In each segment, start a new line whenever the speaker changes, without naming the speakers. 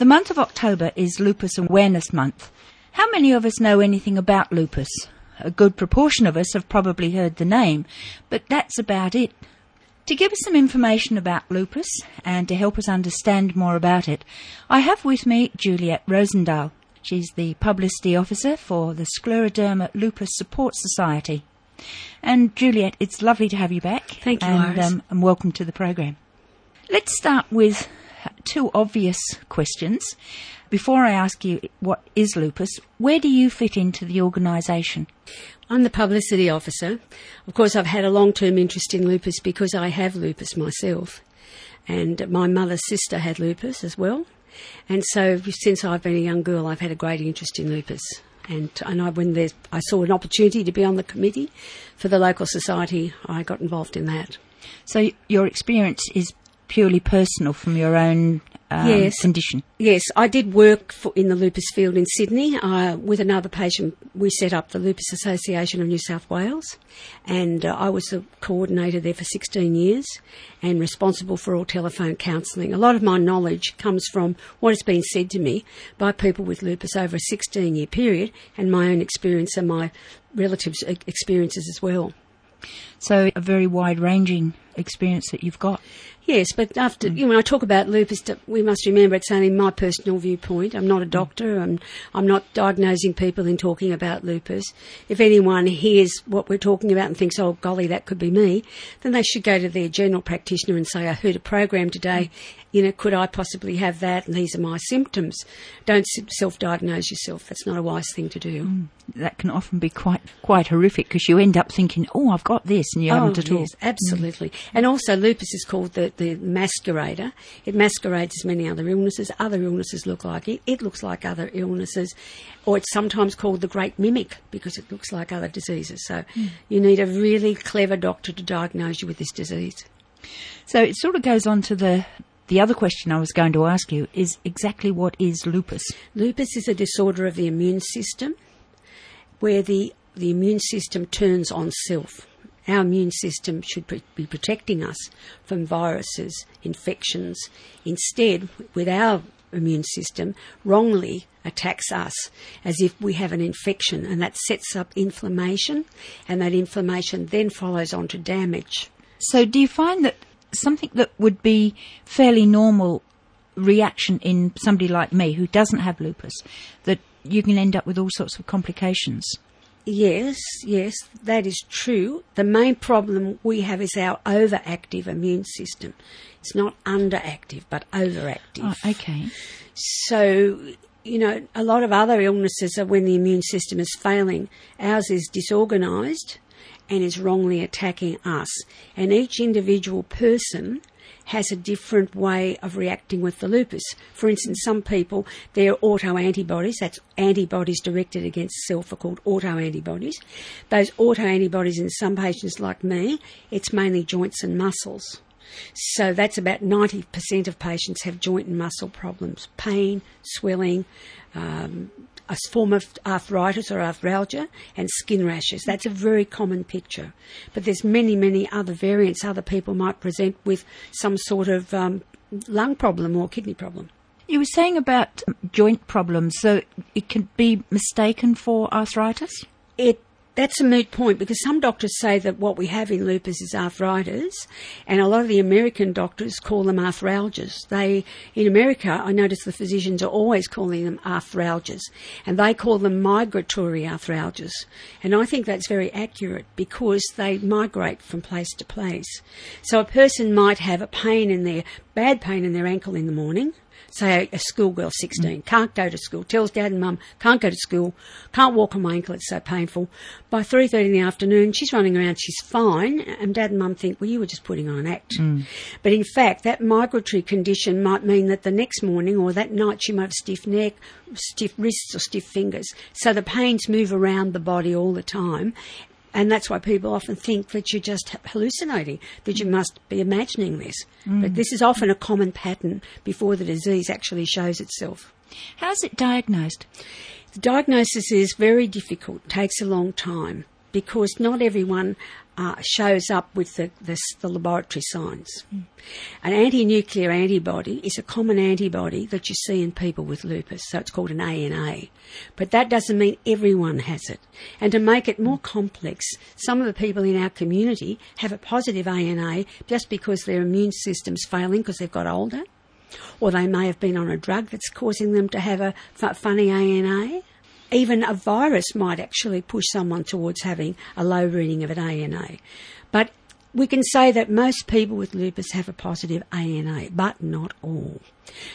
The month of October is Lupus Awareness Month. How many of us know anything about lupus? A good proportion of us have probably heard the name, but that's about it. To give us some information about lupus and to help us understand more about it, I have with me Juliet Roosendaal. She's the publicity officer for the Scleroderma Lupus Support Society. And Juliet, it's lovely to have you back.
Thank you,
and, um, and welcome to the program. Let's start with two obvious questions. Before I ask you what is lupus, where do you fit into the organisation?
I'm the publicity officer. Of course, I've had a long term interest in lupus because I have lupus myself. And my mother's sister had lupus as well. And so, since I've been a young girl, I've had a great interest in lupus. And, and I, when there's, I saw an opportunity to be on the committee for the local society, I got involved in that.
So your experience is purely personal from your own um,
Yes.
condition.
Yes, I did work for, in the lupus field in Sydney. Uh, with another patient, we set up the Lupus Association of New South Wales, and uh, I was the coordinator there for 16 years and responsible for all telephone counselling. A lot of my knowledge comes from what has been said to me by people with lupus over a 16 year period and my own experience and my relatives' experiences as well.
So a very wide-ranging experience that you've got.
Yes, but after you know, when I talk about lupus, we must remember it's only my personal viewpoint. I'm not a doctor. I'm I'm not diagnosing people in talking about lupus. If anyone hears what we're talking about and thinks, "Oh, golly, that could be me," then they should go to their general practitioner and say, "I heard a program today. You know, could I possibly have that? And these are my symptoms." Don't self-diagnose yourself. That's not a wise thing to do. Mm.
That can often be quite quite horrific because you end up thinking, "Oh, I've got this," and you haven't oh, at all.
Oh, yes, absolutely. Mm. And also, lupus is called the, the masquerader. It masquerades as many other illnesses. Other illnesses look like it. It looks like other illnesses. Or it's sometimes called the great mimic because it looks like other diseases. So mm. you need a really clever doctor to diagnose you with this disease.
So it sort of goes on to the the other question I was going to ask you is exactly what is lupus?
Lupus is a disorder of the immune system where the, the immune system turns on self. Our immune system should be protecting us from viruses, infections. Instead, with our immune system, wrongly attacks us as if we have an infection, and that sets up inflammation, and that inflammation then follows on to damage.
So do you find that something that would be fairly normal reaction in somebody like me who doesn't have lupus that you can end up with all sorts of complications?
Yes, yes, that is true. The main problem we have is our overactive immune system. It's not underactive, but overactive.
Oh, okay.
So, you know, a lot of other illnesses are when the immune system is failing. Ours is disorganised and is wrongly attacking us. And each individual person has a different way of reacting with the lupus. For instance, some people, their autoantibodies, that's antibodies directed against self, are called autoantibodies. Those autoantibodies in some patients like me, it's mainly joints and muscles. So that's about 90% of patients have joint and muscle problems, pain, swelling, um, a form of arthritis or arthralgia, and skin rashes. That's a very common picture. But there's many, many other variants. Other people might present with some sort of um, lung problem or kidney problem.
You were saying about joint problems, so it can be mistaken for arthritis?
It that's a moot point because some doctors say that what we have in lupus is arthritis, and a lot of the American doctors call them arthralgias. They, in America, I notice the physicians are always calling them arthralgias, and they call them migratory arthralgias. And I think that's very accurate because they migrate from place to place. So a person might have a pain in their, bad pain in their ankle in the morning, say a schoolgirl 16 mm. can't go to school tells dad and mum can't go to school can't walk on my ankle it's so painful. By 3.30 in the afternoon she's running around she's fine and dad and mum think well you were just putting on an act mm. but in fact that migratory condition might mean that the next morning or that night she might have stiff neck stiff wrists or stiff fingers. So the pains move around the body all the time and that's why people often think that you're just hallucinating, that you mm. must be imagining this. But mm. this is often a common pattern before the disease actually shows itself.
How's it diagnosed?
The diagnosis is very difficult, takes a long time, because not everyone uh, shows up with the, the, the laboratory signs. An anti-nuclear antibody is a common antibody that you see in people with lupus, so it's called an ANA. But that doesn't mean everyone has it. And to make it more complex, some of the people in our community have a positive ANA just because their immune system's failing because they've got older, or they may have been on a drug that's causing them to have a f- funny ANA even a virus might actually push someone towards having a low reading of an ANA. But we can say that most people with lupus have a positive ANA, but not all.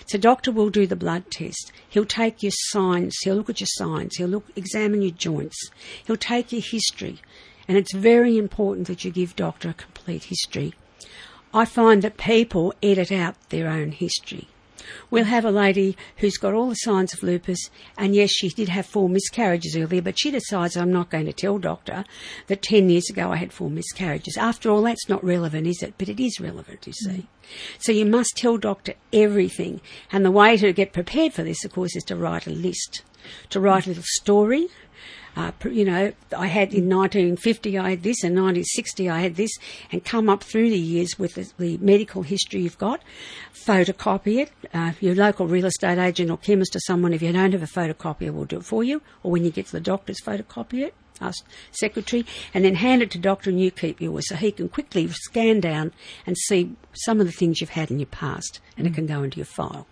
So doctor will do the blood test. He'll take your signs. He'll look at your signs. He'll look, examine your joints. He'll take your history. And it's very important that you give doctor a complete history. I find that people edit out their own history. We'll have a lady who's got all the signs of lupus, and yes, she did have four miscarriages earlier, but she decides I'm not going to tell doctor that 10 years ago I had four miscarriages. After all, that's not relevant, is it? But it is relevant, you see. Mm. So you must tell doctor everything. And the way to get prepared for this, of course, is to write a list, to write a little story, uh, you know, I had in 1950 I had this, and 1960 I had this, and come up through the years with the, the medical history you've got, photocopy it. Uh, your local real estate agent or chemist or someone, if you don't have a photocopier, will do it for you, or when you get to the doctor's, photocopy it ask secretary, and then hand it to doctor and you keep yours so he can quickly scan down and see some of the things you've had in your past and mm. it can go into your file.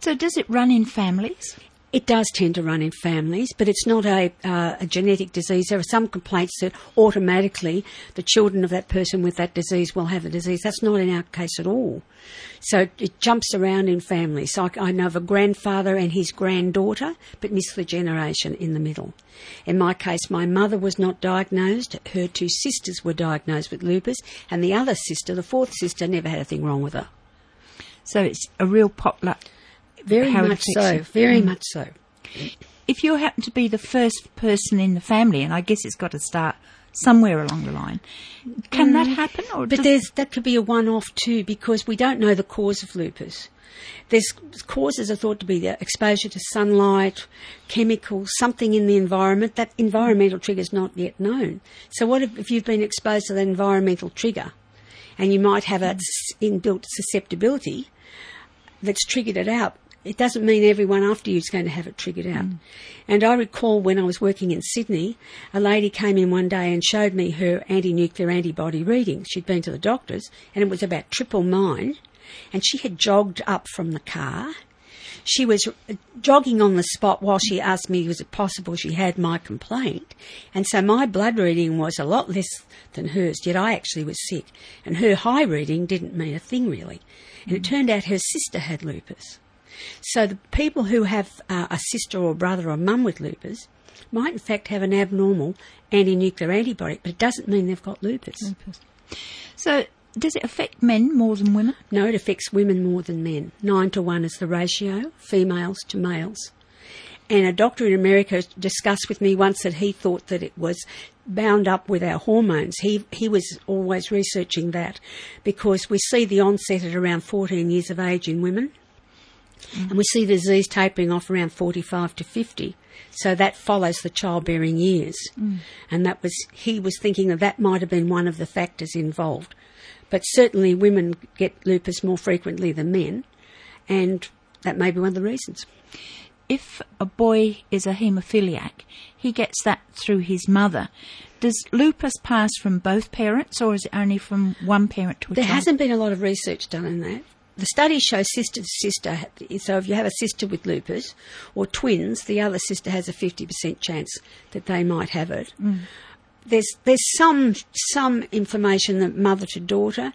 So does it run in families?
It does tend to run in families, but it's not a, uh, a, genetic disease. There are some complaints that automatically the children of that person with that disease will have the disease. That's not in our case at all. So it jumps around in families. So I, I know of a grandfather and his granddaughter, but missed the generation in the middle. In my case, my mother was not diagnosed. Her two sisters were diagnosed with lupus, and the other sister, the fourth sister, never had a thing wrong with her.
So it's a real potluck
very much so. Very mm. much so.
If you happen to be the first person in the family, and I guess it's got to start somewhere along the line, can mm. that happen?
Or but there's that could be a one-off too, because we don't know the cause of lupus. There's causes are thought to be the exposure to sunlight, chemicals, something in the environment. That environmental trigger is not yet known. So what if, if you've been exposed to that environmental trigger, and you might have a inbuilt susceptibility that's triggered it out? It doesn't mean everyone after you is going to have it triggered out. Mm. And I recall when I was working in Sydney, a lady came in one day and showed me her anti-nuclear antibody readings. She'd been to the doctors and it was about triple nine and she had jogged up from the car. She was jogging on the spot while she asked me, was it possible she had my complaint? And so my blood reading was a lot less than hers, yet I actually was sick. And her high reading didn't mean a thing really. And it mm. turned out her sister had lupus. So the people who have uh, a sister or brother or mum with lupus might in fact have an abnormal anti-nuclear antibody, but it doesn't mean they've got lupus. lupus.
So does it affect men more than women?
No, it affects women more than men. Nine to one is the ratio, females to males. And a doctor in America discussed with me once that he thought that it was bound up with our hormones. He he was always researching that because we see the onset at around 14 years of age in women. Mm. And we see the disease tapering off around 45 to 50. So that follows the childbearing years. Mm. And that was, he was thinking that that might have been one of the factors involved. But certainly women get lupus more frequently than men. And that may be one of the reasons.
If a boy is a haemophiliac, he gets that through his mother. Does lupus pass from both parents or is it only from one parent to a
there
child?
There hasn't been a lot of research done in that the studies show sister to sister. So if you have a sister with lupus or twins, the other sister has a 50% chance that they might have it. Mm. There's, there's some, some information that mother to daughter,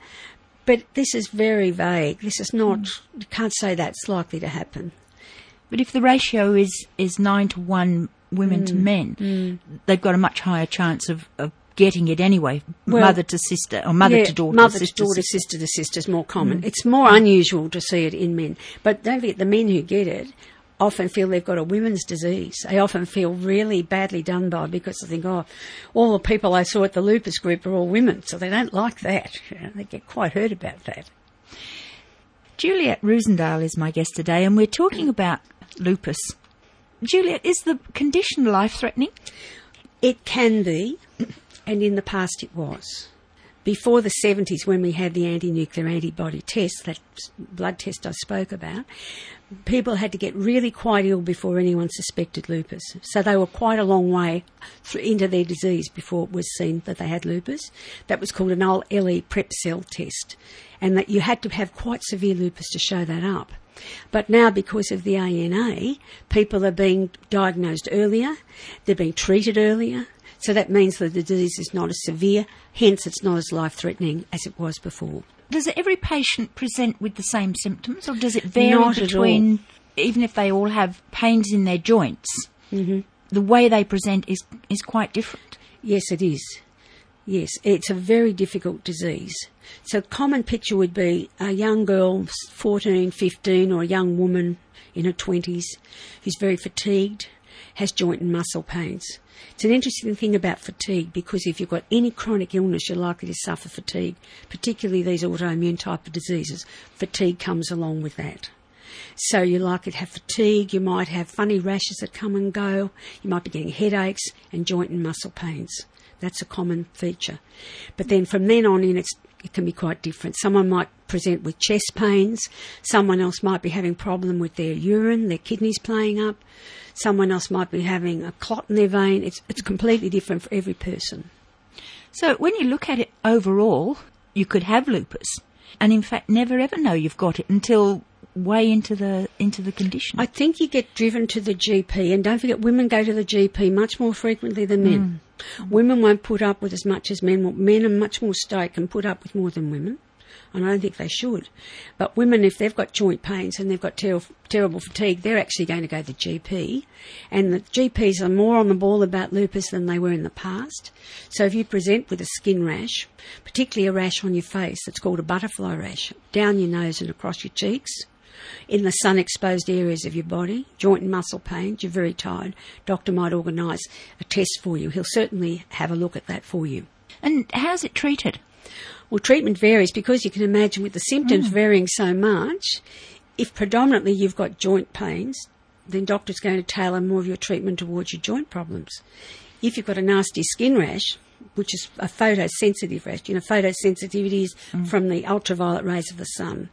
but this is very vague. This is not, mm. you can't say that's likely to happen.
But if the ratio is, is nine to one women mm. to men, mm. they've got a much higher chance of, of getting it anyway, well, mother to sister or mother
yeah,
to daughter.
Mother to daughter, sister to sister is more common. Mm. It's more unusual to see it in men, but don't forget the men who get it often feel they've got a women's disease. They often feel really badly done by because they think, oh, all the people I saw at the lupus group are all women, so they don't like that. You know, they get quite hurt about that.
Juliet Roosendaal is my guest today, and we're talking about lupus. Juliet, is the condition life threatening?
It can be and in the past it was. before the 70s when we had the anti-nuclear antibody test, that blood test I spoke about, people had to get really quite ill before anyone suspected lupus. So they were quite a long way into their disease before it was seen that they had lupus. That was called an old LE prep cell test. And that you had to have quite severe lupus to show that up. But now, because of the ANA, people are being diagnosed earlier, they're being treated earlier, so that means that the disease is not as severe, hence it's not as life threatening as it was before.
Does every patient present with the same symptoms, or does it vary
Not
between, even if they all have pains in their joints?
Mm-hmm.
The way they present is, is quite different.
Yes, it is. Yes, it's a very difficult disease. So, common picture would be a young girl, 14, 15, or a young woman in her 20s, who's very fatigued, has joint and muscle pains. It's an interesting thing about fatigue because if you've got any chronic illness, you're likely to suffer fatigue, particularly these autoimmune type of diseases. Fatigue comes along with that. So you're likely to have fatigue, you might have funny rashes that come and go, you might be getting headaches and joint and muscle pains. That's a common feature. But then from then on in, it's, it can be quite different. Someone might present with chest pains. Someone else might be having problem with their urine, their kidneys playing up. Someone else might be having a clot in their vein. It's, it's completely different for every person.
So when you look at it overall, you could have lupus, and in fact never ever know you've got it until way into the into the condition.
I think you get driven to the GP, and don't forget, women go to the GP much more frequently than men. Mm. Women won't put up with as much as men. Men are much more stoic and put up with more than women, and I don't think they should. But women, if they've got joint pains and they've got ter- terrible fatigue, they're actually going to go to the GP, and the GPs are more on the ball about lupus than they were in the past. So if you present with a skin rash, particularly a rash on your face that's called a butterfly rash, down your nose and across your cheeks, in the sun exposed areas of your body, joint and muscle pains, you're very tired, doctor might organise a test for you. He'll certainly have a look at that for you.
and how's it treated?
Well, treatment varies because you can imagine with the symptoms mm. varying so much, if predominantly you've got joint pains, then doctor's going to tailor more of your treatment towards your joint problems. If you've got a nasty skin rash, which is a photosensitive rash, you know, photosensitivity is mm. from the ultraviolet rays of the sun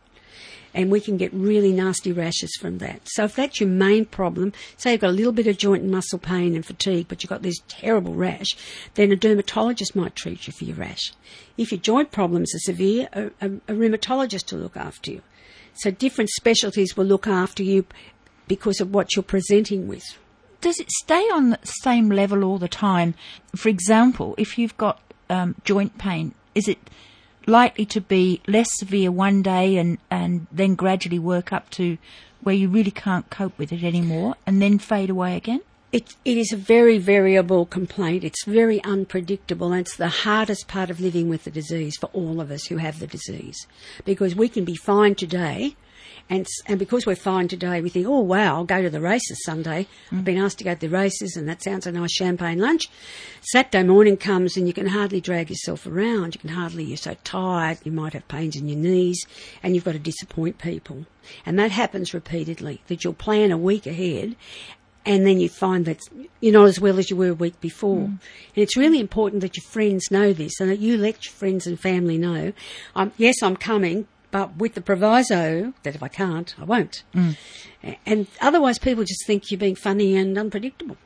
and we can get really nasty rashes from that. So if that's your main problem, say you've got a little bit of joint and muscle pain and fatigue, but you've got this terrible rash, then a dermatologist might treat you for your rash. If your joint problems are severe, a, a, a rheumatologist will look after you. So different specialties will look after you because of what you're presenting with.
Does it stay on the same level all the time? For example, if you've got um, joint pain, is it likely to be less severe one day and, and then gradually work up to where you really can't cope with it anymore and then fade away again?
It, it is a very variable complaint. It's very unpredictable, and it's the hardest part of living with the disease for all of us who have the disease. Because we can be fine today, and, and because we're fine today, we think, oh wow, I'll go to the races Sunday. I've been asked to go to the races, and that sounds a nice champagne lunch. Saturday morning comes, and you can hardly drag yourself around. You can hardly, you're so tired, you might have pains in your knees, and you've got to disappoint people. And that happens repeatedly, that you'll plan a week ahead, and then you find that you're not as well as you were a week before. And it's really important that your friends know this and that you let your friends and family know, um, yes, I'm coming, but with the proviso that if I can't, I won't. A- And otherwise, people just think you're being funny and unpredictable.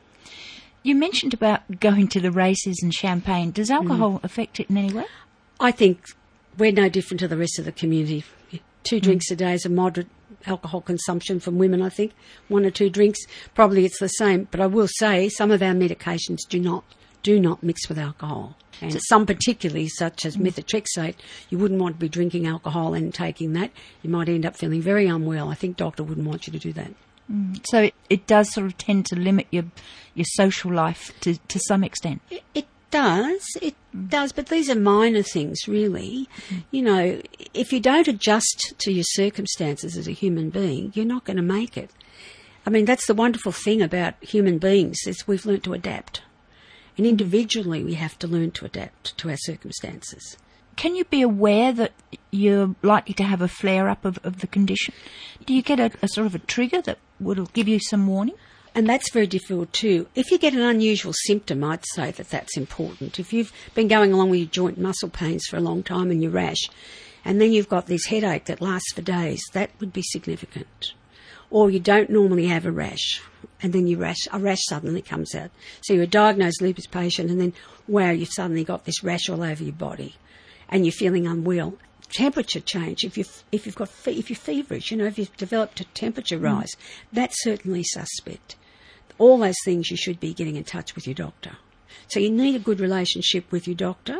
You mentioned about going to the races and champagne. Does mm. alcohol affect it in any way?
I think we're no different to the rest of the community. Two mm. drinks a day is a moderate alcohol consumption from women, I think. One or two drinks, probably it's the same. But I will say some of our medications do not do not mix with alcohol. And some particularly, such as methotrexate, you wouldn't want to be drinking alcohol and taking that. You might end up feeling very unwell. I think doctor wouldn't want you to do that. Mm.
So it, it does sort of tend to limit your your social life to, to some extent.
It, it does, it mm. does, but these are minor things, really. Mm-hmm. You know, if you don't adjust to your circumstances as a human being, you're not going to make it. I mean, that's the wonderful thing about human beings is we've learnt to adapt. And individually, we have to learn to adapt to our circumstances.
Can you be aware that you're likely to have a flare up of, of the condition? Do you get a, a sort of a trigger that would give you some warning?
And that's very difficult too. If you get an unusual symptom, I'd say that that's important. If you've been going along with your joint muscle pains for a long time and your rash, and then you've got this headache that lasts for days, that would be significant. Or you don't normally have a rash, and then you rash, a rash suddenly comes out. So you're a diagnosed lupus patient, and then wow, you've suddenly got this rash all over your body, and you're feeling unwell temperature change, if you've, if you've got, fe- if you're feverish, you know, if you've developed a temperature
Mm.
rise, that's certainly suspect. All those things you should be getting in touch with your doctor. So you need a good relationship with your doctor.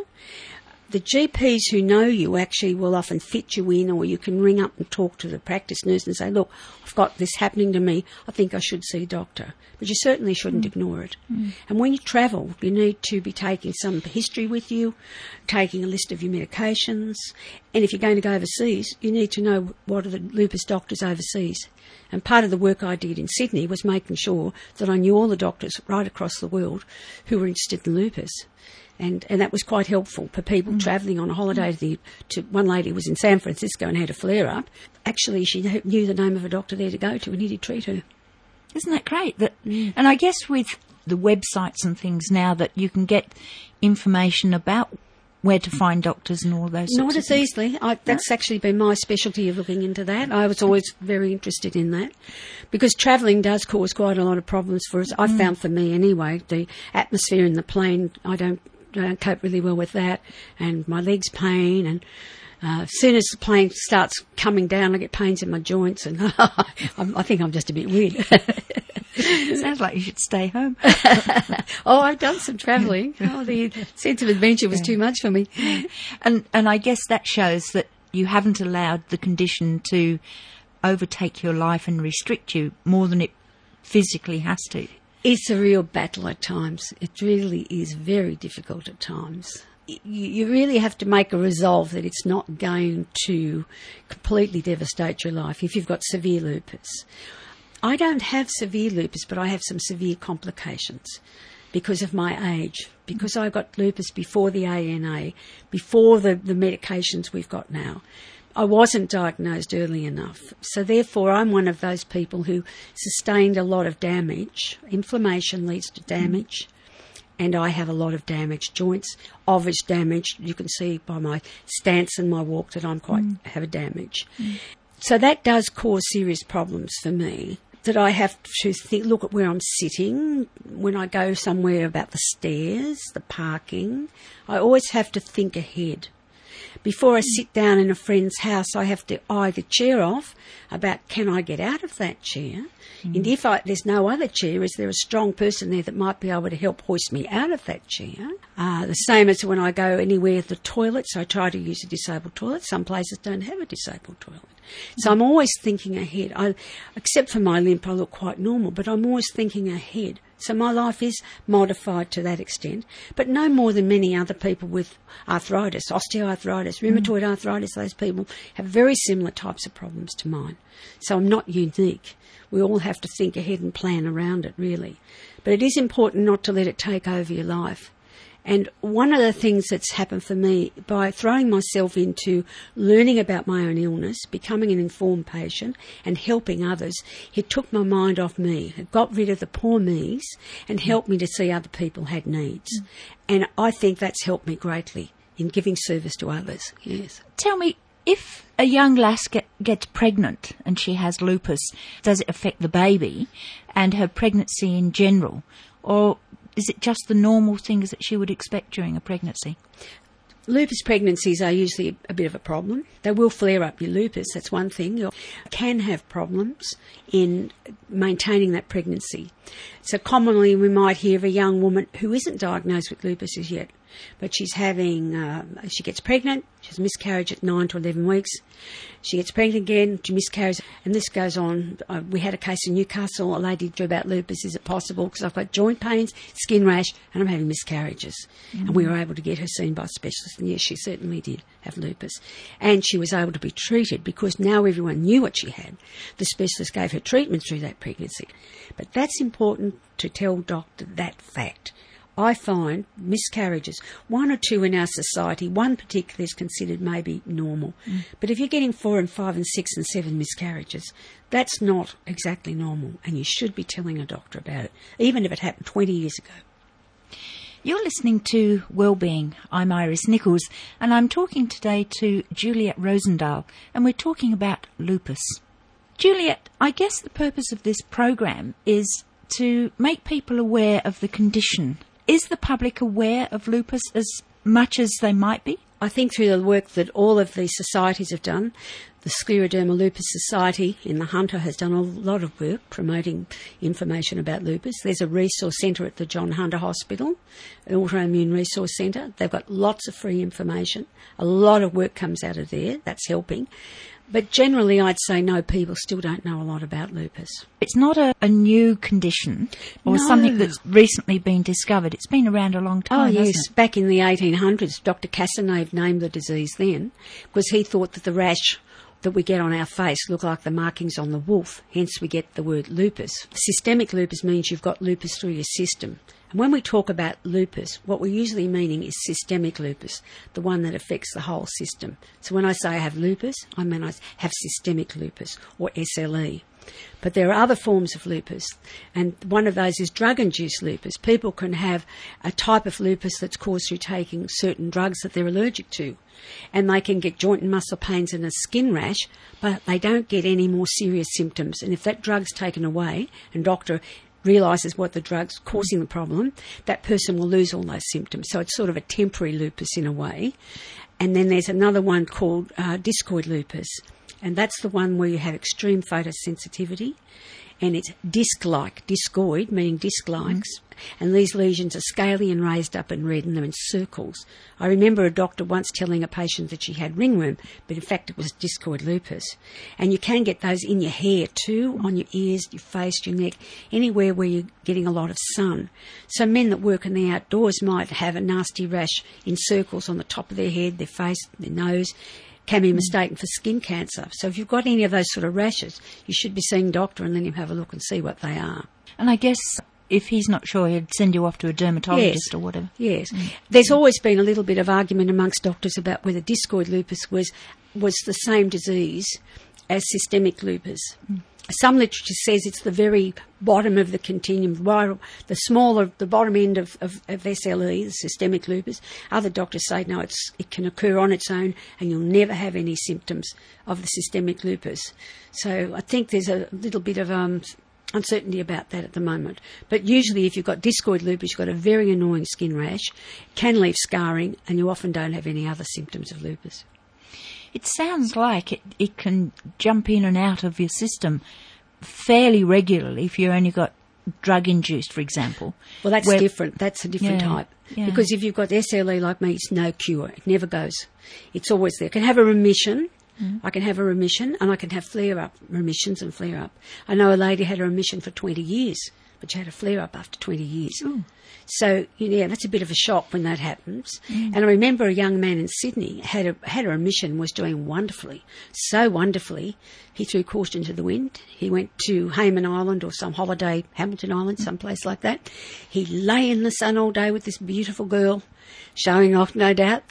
The GPs who know you actually will often fit you in, or you can ring up and talk to the practice nurse and say, Look, I've got this happening to me. I think I should see a doctor. But you certainly shouldn't mm. ignore it. Mm. And when you travel, you need to be taking some history with you, taking a list of your medications. And if you're going to go overseas, you need to know what are the lupus doctors overseas. And part of the work I did in Sydney was making sure that I knew all the doctors right across the world who were interested in lupus and and that was quite helpful for people mm. travelling on a holiday. To, the, to one lady was in San Francisco and had a flare up. Actually, she knew the name of a doctor there to go to, and he did treat her.
Isn't that great? That, and I guess with the websites and things now that you can get information about where to find doctors and all those. sorts
Not as
things.
easily. I, that's actually been my specialty of looking into that. I was always very interested in that because travelling does cause quite a lot of problems for us. I mm. found for me anyway, the atmosphere in the plane, I don't, don't cope really well with that, and my legs pain and. Uh, as soon as the plane starts coming down, I get pains in my joints, and I'm, I think I'm just a bit weird.
Sounds like you should stay home.
oh, I've done some travelling. Oh, the sense of adventure was too much for me.
and and I guess that shows that you haven't allowed the condition to overtake your life and restrict you more than it physically has to.
It's a real battle at times. It really is very difficult at times. You really have to make a resolve that it's not going to completely devastate your life if you've got severe lupus. I don't have severe lupus, but I have some severe complications because of my age, because I got lupus before the ANA, before the, the medications we've got now. I wasn't diagnosed early enough. So therefore I'm one of those people who sustained a lot of damage. Inflammation leads to damage. And I have a lot of damaged joints, obvious damage. You can see by my stance and my walk that I'm quite mm. have a damage. Mm. So that does cause serious problems for me. That I have to think, look at where I'm sitting when I go somewhere about the stairs, the parking. I always have to think ahead. Before I sit down in a friend's house, I have to eye the chair off about can I get out of that chair? And if I, there's no other chair, is there a strong person there that might be able to help hoist me out of that chair? Uh, the same as when I go anywhere, the toilets, I try to use a disabled toilet. Some places don't have a disabled toilet. So I'm always thinking ahead. I, except for my limp, I look quite normal, but I'm always thinking ahead. So my life is modified to that extent, but no more than many other people with arthritis, osteoarthritis, mm. rheumatoid arthritis. Those people have very similar types of problems to mine. So I'm not unique. We all have to think ahead and plan around it, really. But it is important not to let it take over your life. And one of the things that's happened for me by throwing myself into learning about my own illness, becoming an informed patient, and helping others, it took my mind off me. It got rid of the poor me's and helped me to see other people had needs. And I think that's helped me greatly in giving service to others. Yes.
Tell me, if a young lass get, gets pregnant and she has lupus, does it affect the baby and her pregnancy in general? Or is it just the normal things that she would expect during a pregnancy?
Lupus pregnancies are usually a bit of a problem. They will flare up your lupus, that's one thing. You can have problems in maintaining that pregnancy. So commonly we might hear of a young woman who isn't diagnosed with lupus as yet, but she's having, uh, she gets pregnant, she has a miscarriage at 9 to 11 weeks, she gets pregnant again, she miscarries, and this goes on. Uh, we had a case in Newcastle, a lady drew about lupus, is it possible? Because I've got joint pains, skin rash, and I'm having miscarriages. And we were able to get her seen by a specialist, and yes, she certainly did have lupus. And she was able to be treated because now everyone knew what she had. The specialist gave her treatment through that pregnancy. But that's important to tell doctor that fact. I find miscarriages, one or two in our society, one particularly is considered maybe normal. Mm. But if you're getting four and five and six and seven miscarriages, That's not exactly normal, and you should be telling a doctor about it, even if it happened 20 years ago.
You're listening to Wellbeing. I'm Iris Nichols, and I'm talking today to Juliet Roosendaal, and we're talking about lupus. Juliet, I guess the purpose of this program is to make people aware of the condition. Is the public aware of lupus as much as they might be?
I think through the work that all of these societies have done, the Scleroderma Lupus Society in the Hunter has done a lot of work promoting information about lupus. There's a resource centre at the John Hunter Hospital, an autoimmune resource centre. They've got lots of free information. A lot of work comes out of there. That's helping. But generally, I'd say no, people still don't know a lot about lupus.
It's not a, a new condition or
No.
something that's recently been discovered. It's been around a long
Oh,
time. hasn't
yes. Back in the 1800s, Dr. Cazenave named the disease then because he thought that the rash that we get on our face look like the markings on the wolf, hence we get the word lupus. Systemic lupus means you've got lupus through your system. And when we talk about lupus, what we're usually meaning is systemic lupus, the one that affects the whole system. So when I say I have lupus, I mean I have systemic lupus or SLE. But there are other forms of lupus, and one of those is drug induced lupus. People can have a type of lupus that's caused through taking certain drugs that they're allergic to. And they can get joint and muscle pains and a skin rash, but they don't get any more serious symptoms. And if that drug's taken away, and doctor realises what the drug's causing the problem, that person will lose all those symptoms. So it's sort of a temporary lupus in a way. And then there's another one called uh, discoid lupus, and that's the one where you have extreme photosensitivity, and it's disc-like, discoid, meaning disc-likes, mm-hmm. and these lesions are scaly and raised up and red, and they're in circles. I remember a doctor once telling a patient that she had ringworm, but in fact it was discoid lupus. And you can get those in your hair too, on your ears, your face, your neck, anywhere where you're getting a lot of sun. So men that work in the outdoors might have a nasty rash in circles on the top of their head, their face, their nose, can be mistaken for skin cancer. So if you've got any of those sort of rashes, you should be seeing a doctor and let him have a look and see what they are.
And I guess if he's not sure, he'd send you off to a dermatologist or whatever.
Yes. Mm. There's always been a little bit of argument amongst doctors about whether discoid lupus was was the same disease as systemic lupus. Mm. Some literature says it's the very bottom of the continuum, the smaller, the bottom end of, of, of SLE, the systemic lupus. Other doctors say no, it's, it can occur on its own and you'll never have any symptoms of the systemic lupus. So I think there's a little bit of um, uncertainty about that at the moment. But usually, if you've got discoid lupus, you've got a very annoying skin rash, can leave scarring, and you often don't have any other symptoms of lupus.
It sounds like it, it can jump in and out of your system fairly regularly if you've only got drug induced, for example.
Well, that's
Where-
different. That's a different
Yeah,
type.
yeah.
Because if you've got SLE like me, it's no cure. It never goes. It's always there. I can have a remission.
Mm.
I can have a remission, and I can have flare up remissions and flare up. I know a lady had a remission for 20 years, but she had a flare up after 20 years. So yeah, that's a bit of a shock when that happens.
Mm.
And I remember a young man in Sydney had a had a remission, was doing wonderfully, so wonderfully. He threw caution to the wind. He went to Hayman Island or some holiday, Hamilton Island, someplace like that. He lay in the sun all day with this beautiful girl, showing off, no doubt.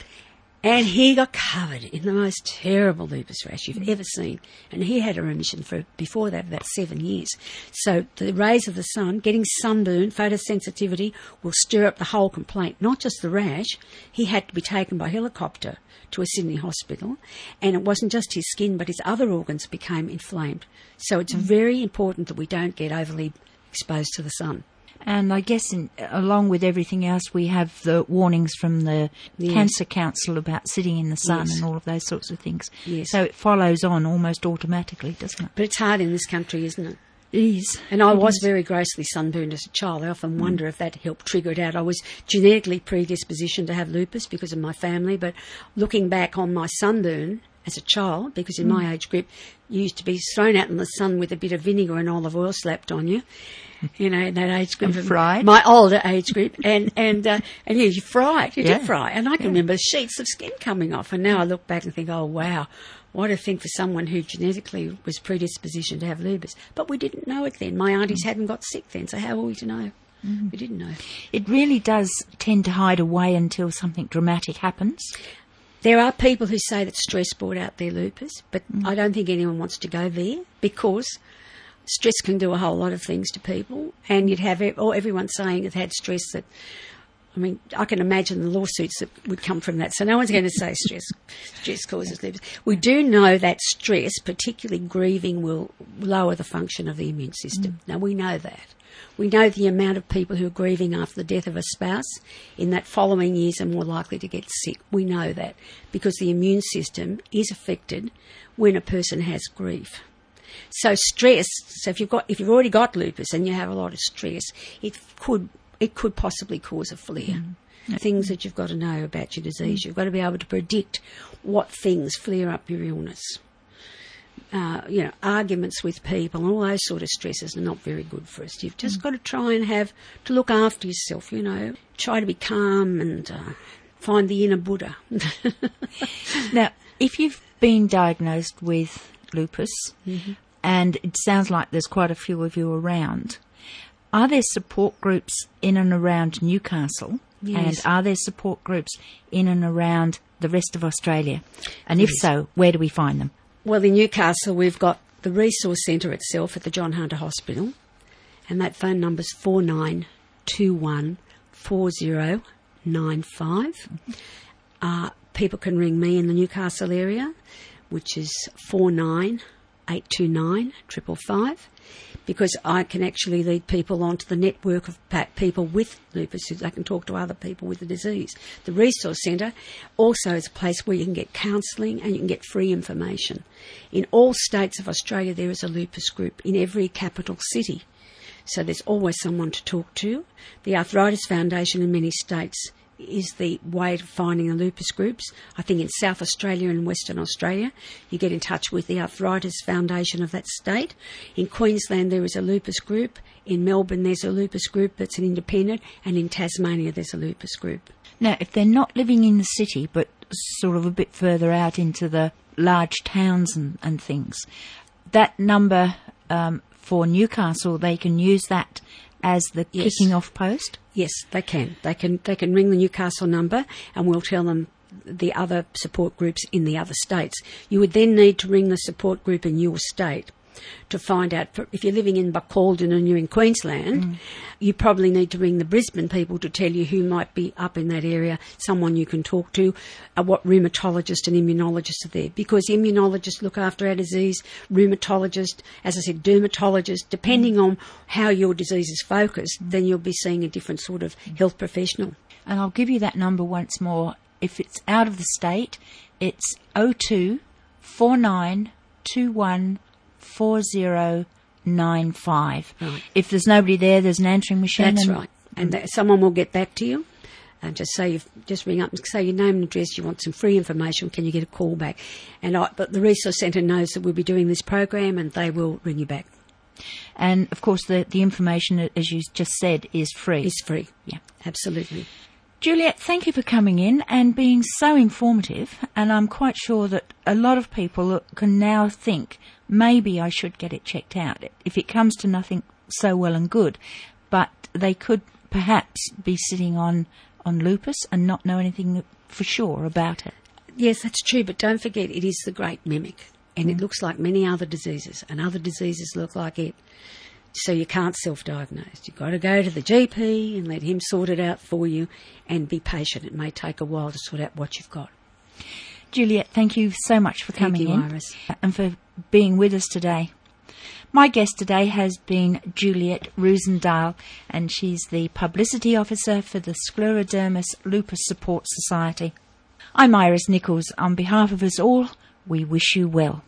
And he got covered in the most terrible lupus rash you've ever seen. And he had a remission for before that about seven years. So the rays of the sun, getting sunburn, photosensitivity will stir up the whole complaint, not just the rash. He had to be taken by helicopter to a Sydney hospital. And it wasn't just his skin, but his other organs became inflamed. So it's mm. very important that we don't get overly exposed to the sun.
And I guess, in, along with everything else, we have the warnings from the
Yes.
Cancer Council about sitting in the sun
Yes.
and all of those sorts of things.
Yes.
So it follows on almost automatically, doesn't it?
But it's hard in this country, isn't it?
It is.
And I
It
was
is.
very grossly sunburned as a child. I often mm. wonder if that helped trigger it out. I was genetically predispositioned to have lupus because of my family, but looking back on my sunburn as a child, because in mm. my age group, you used to be thrown out in the sun with a bit of vinegar and olive oil slapped on you. You know, in that age group,
And fried.
my older age group, and and uh, and yeah, you fried, you
Yeah.
did fry, and I can remember sheets of skin coming off. And now I look back and think, oh wow, what a thing for someone who genetically was predispositioned to have lupus. But we didn't know it then. My aunties mm. hadn't got sick then, so how were we to know? Mm. We didn't know.
It really does tend to hide away until something dramatic happens.
There are people who say that stress brought out their lupus, but mm. I don't think anyone wants to go there because stress can do a whole lot of things to people, and you'd have or everyone saying it had stress that. I mean, I can imagine the lawsuits that would come from that. So no one's going to say stress stress causes lupus. We do know that stress, particularly grieving, will lower the function of the immune system. Mm. Now we know that. We know the amount of people who are grieving after the death of a spouse in that following years are more likely to get sick. We know that because the immune system is affected when a person has grief. So stress. So if you've got if you've already got lupus and you have a lot of stress, it could it could possibly cause a flare. Things that you've got to know about your disease. You've got to be able to predict what things flare up your illness. Uh, you know, arguments with people and all those sort of stresses are not very good for us. You've just got to try and have to look after yourself. You know, try to be calm and uh, find the inner Buddha.
Now, if you've been diagnosed with lupus, and it sounds like there's quite a few of you around, are there support groups in and around Newcastle?
Yes.
And are there support groups in and around the rest of Australia? And if
Yes.
so, where do we find them?
Well, in Newcastle, we've got the resource centre itself at the John Hunter Hospital, and that phone number number's four nine two one four zero nine five. Uh, people can ring me in the Newcastle area, which is four nine eight two nine triple five, because I can actually lead people onto the network of people with lupus who they can talk to other people with the disease. The resource centre also is a place where you can get counselling and you can get free information. In all states of Australia, there is a lupus group in every capital city. So there's always someone to talk to. The Arthritis Foundation in many states is the way of finding the lupus groups. I think in South Australia and Western Australia, you get in touch with the Arthritis Foundation of that state. In Queensland, there is a lupus group. In Melbourne, there's a lupus group that's an independent. And in Tasmania, there's a lupus group.
Now, if they're not living in the city, but sort of a bit further out into the large towns and, and things, that number um, for Newcastle, they can use that as the
Yes.
kicking off post?
Yes, they can. They can. They can ring the Newcastle number, and we'll tell them the other support groups in the other states. You would then need to ring the support group in your state to find out for- if you're living in Buckalden and you're in Queensland. Mm. You probably need to ring the Brisbane people to tell you who might be up in that area, someone you can talk to, uh, what rheumatologists and immunologists are there, because immunologists look after our disease, rheumatologists, as I said, dermatologists. Depending on how your disease is focused, mm. then you'll be seeing a different sort of mm. health professional.
And I'll give you that number once more. If it's out of the state, it's 02 4921 4095.
Right.
If there's nobody there, there's an answering machine.
That's
and-
right. And that, someone will get back to you. And just say you just ring up and say your name and address. You want some free information. Can you get a call back? And I, but the resource centre knows that we'll be doing this program, and they will ring you back.
And of course, the, the information, as you just said, is free.
It's free.
Yeah.
Absolutely.
Juliet, thank you for coming in and being so informative. And I'm quite sure that a lot of people can now think maybe I should get it checked out. If it comes to nothing, so well and good. But they could perhaps be sitting on, on lupus and not know anything for sure about it.
Yes, that's true. But don't forget, it is the great mimic, and it mm. looks like many other diseases, and other diseases look like it. So you can't self-diagnose. You've got to go to the GP and let him sort it out for you, and be patient. It may take a while to sort out what you've got.
Juliet, thank you so much for
Thank
coming
you,
in
Iris.
and for being with us today. My guest today has been Juliet Roosendaal, and she's the Publicity Officer for the Scleroderma Lupus Support Society. I'm Iris Nichols. On behalf of us all, we wish you well.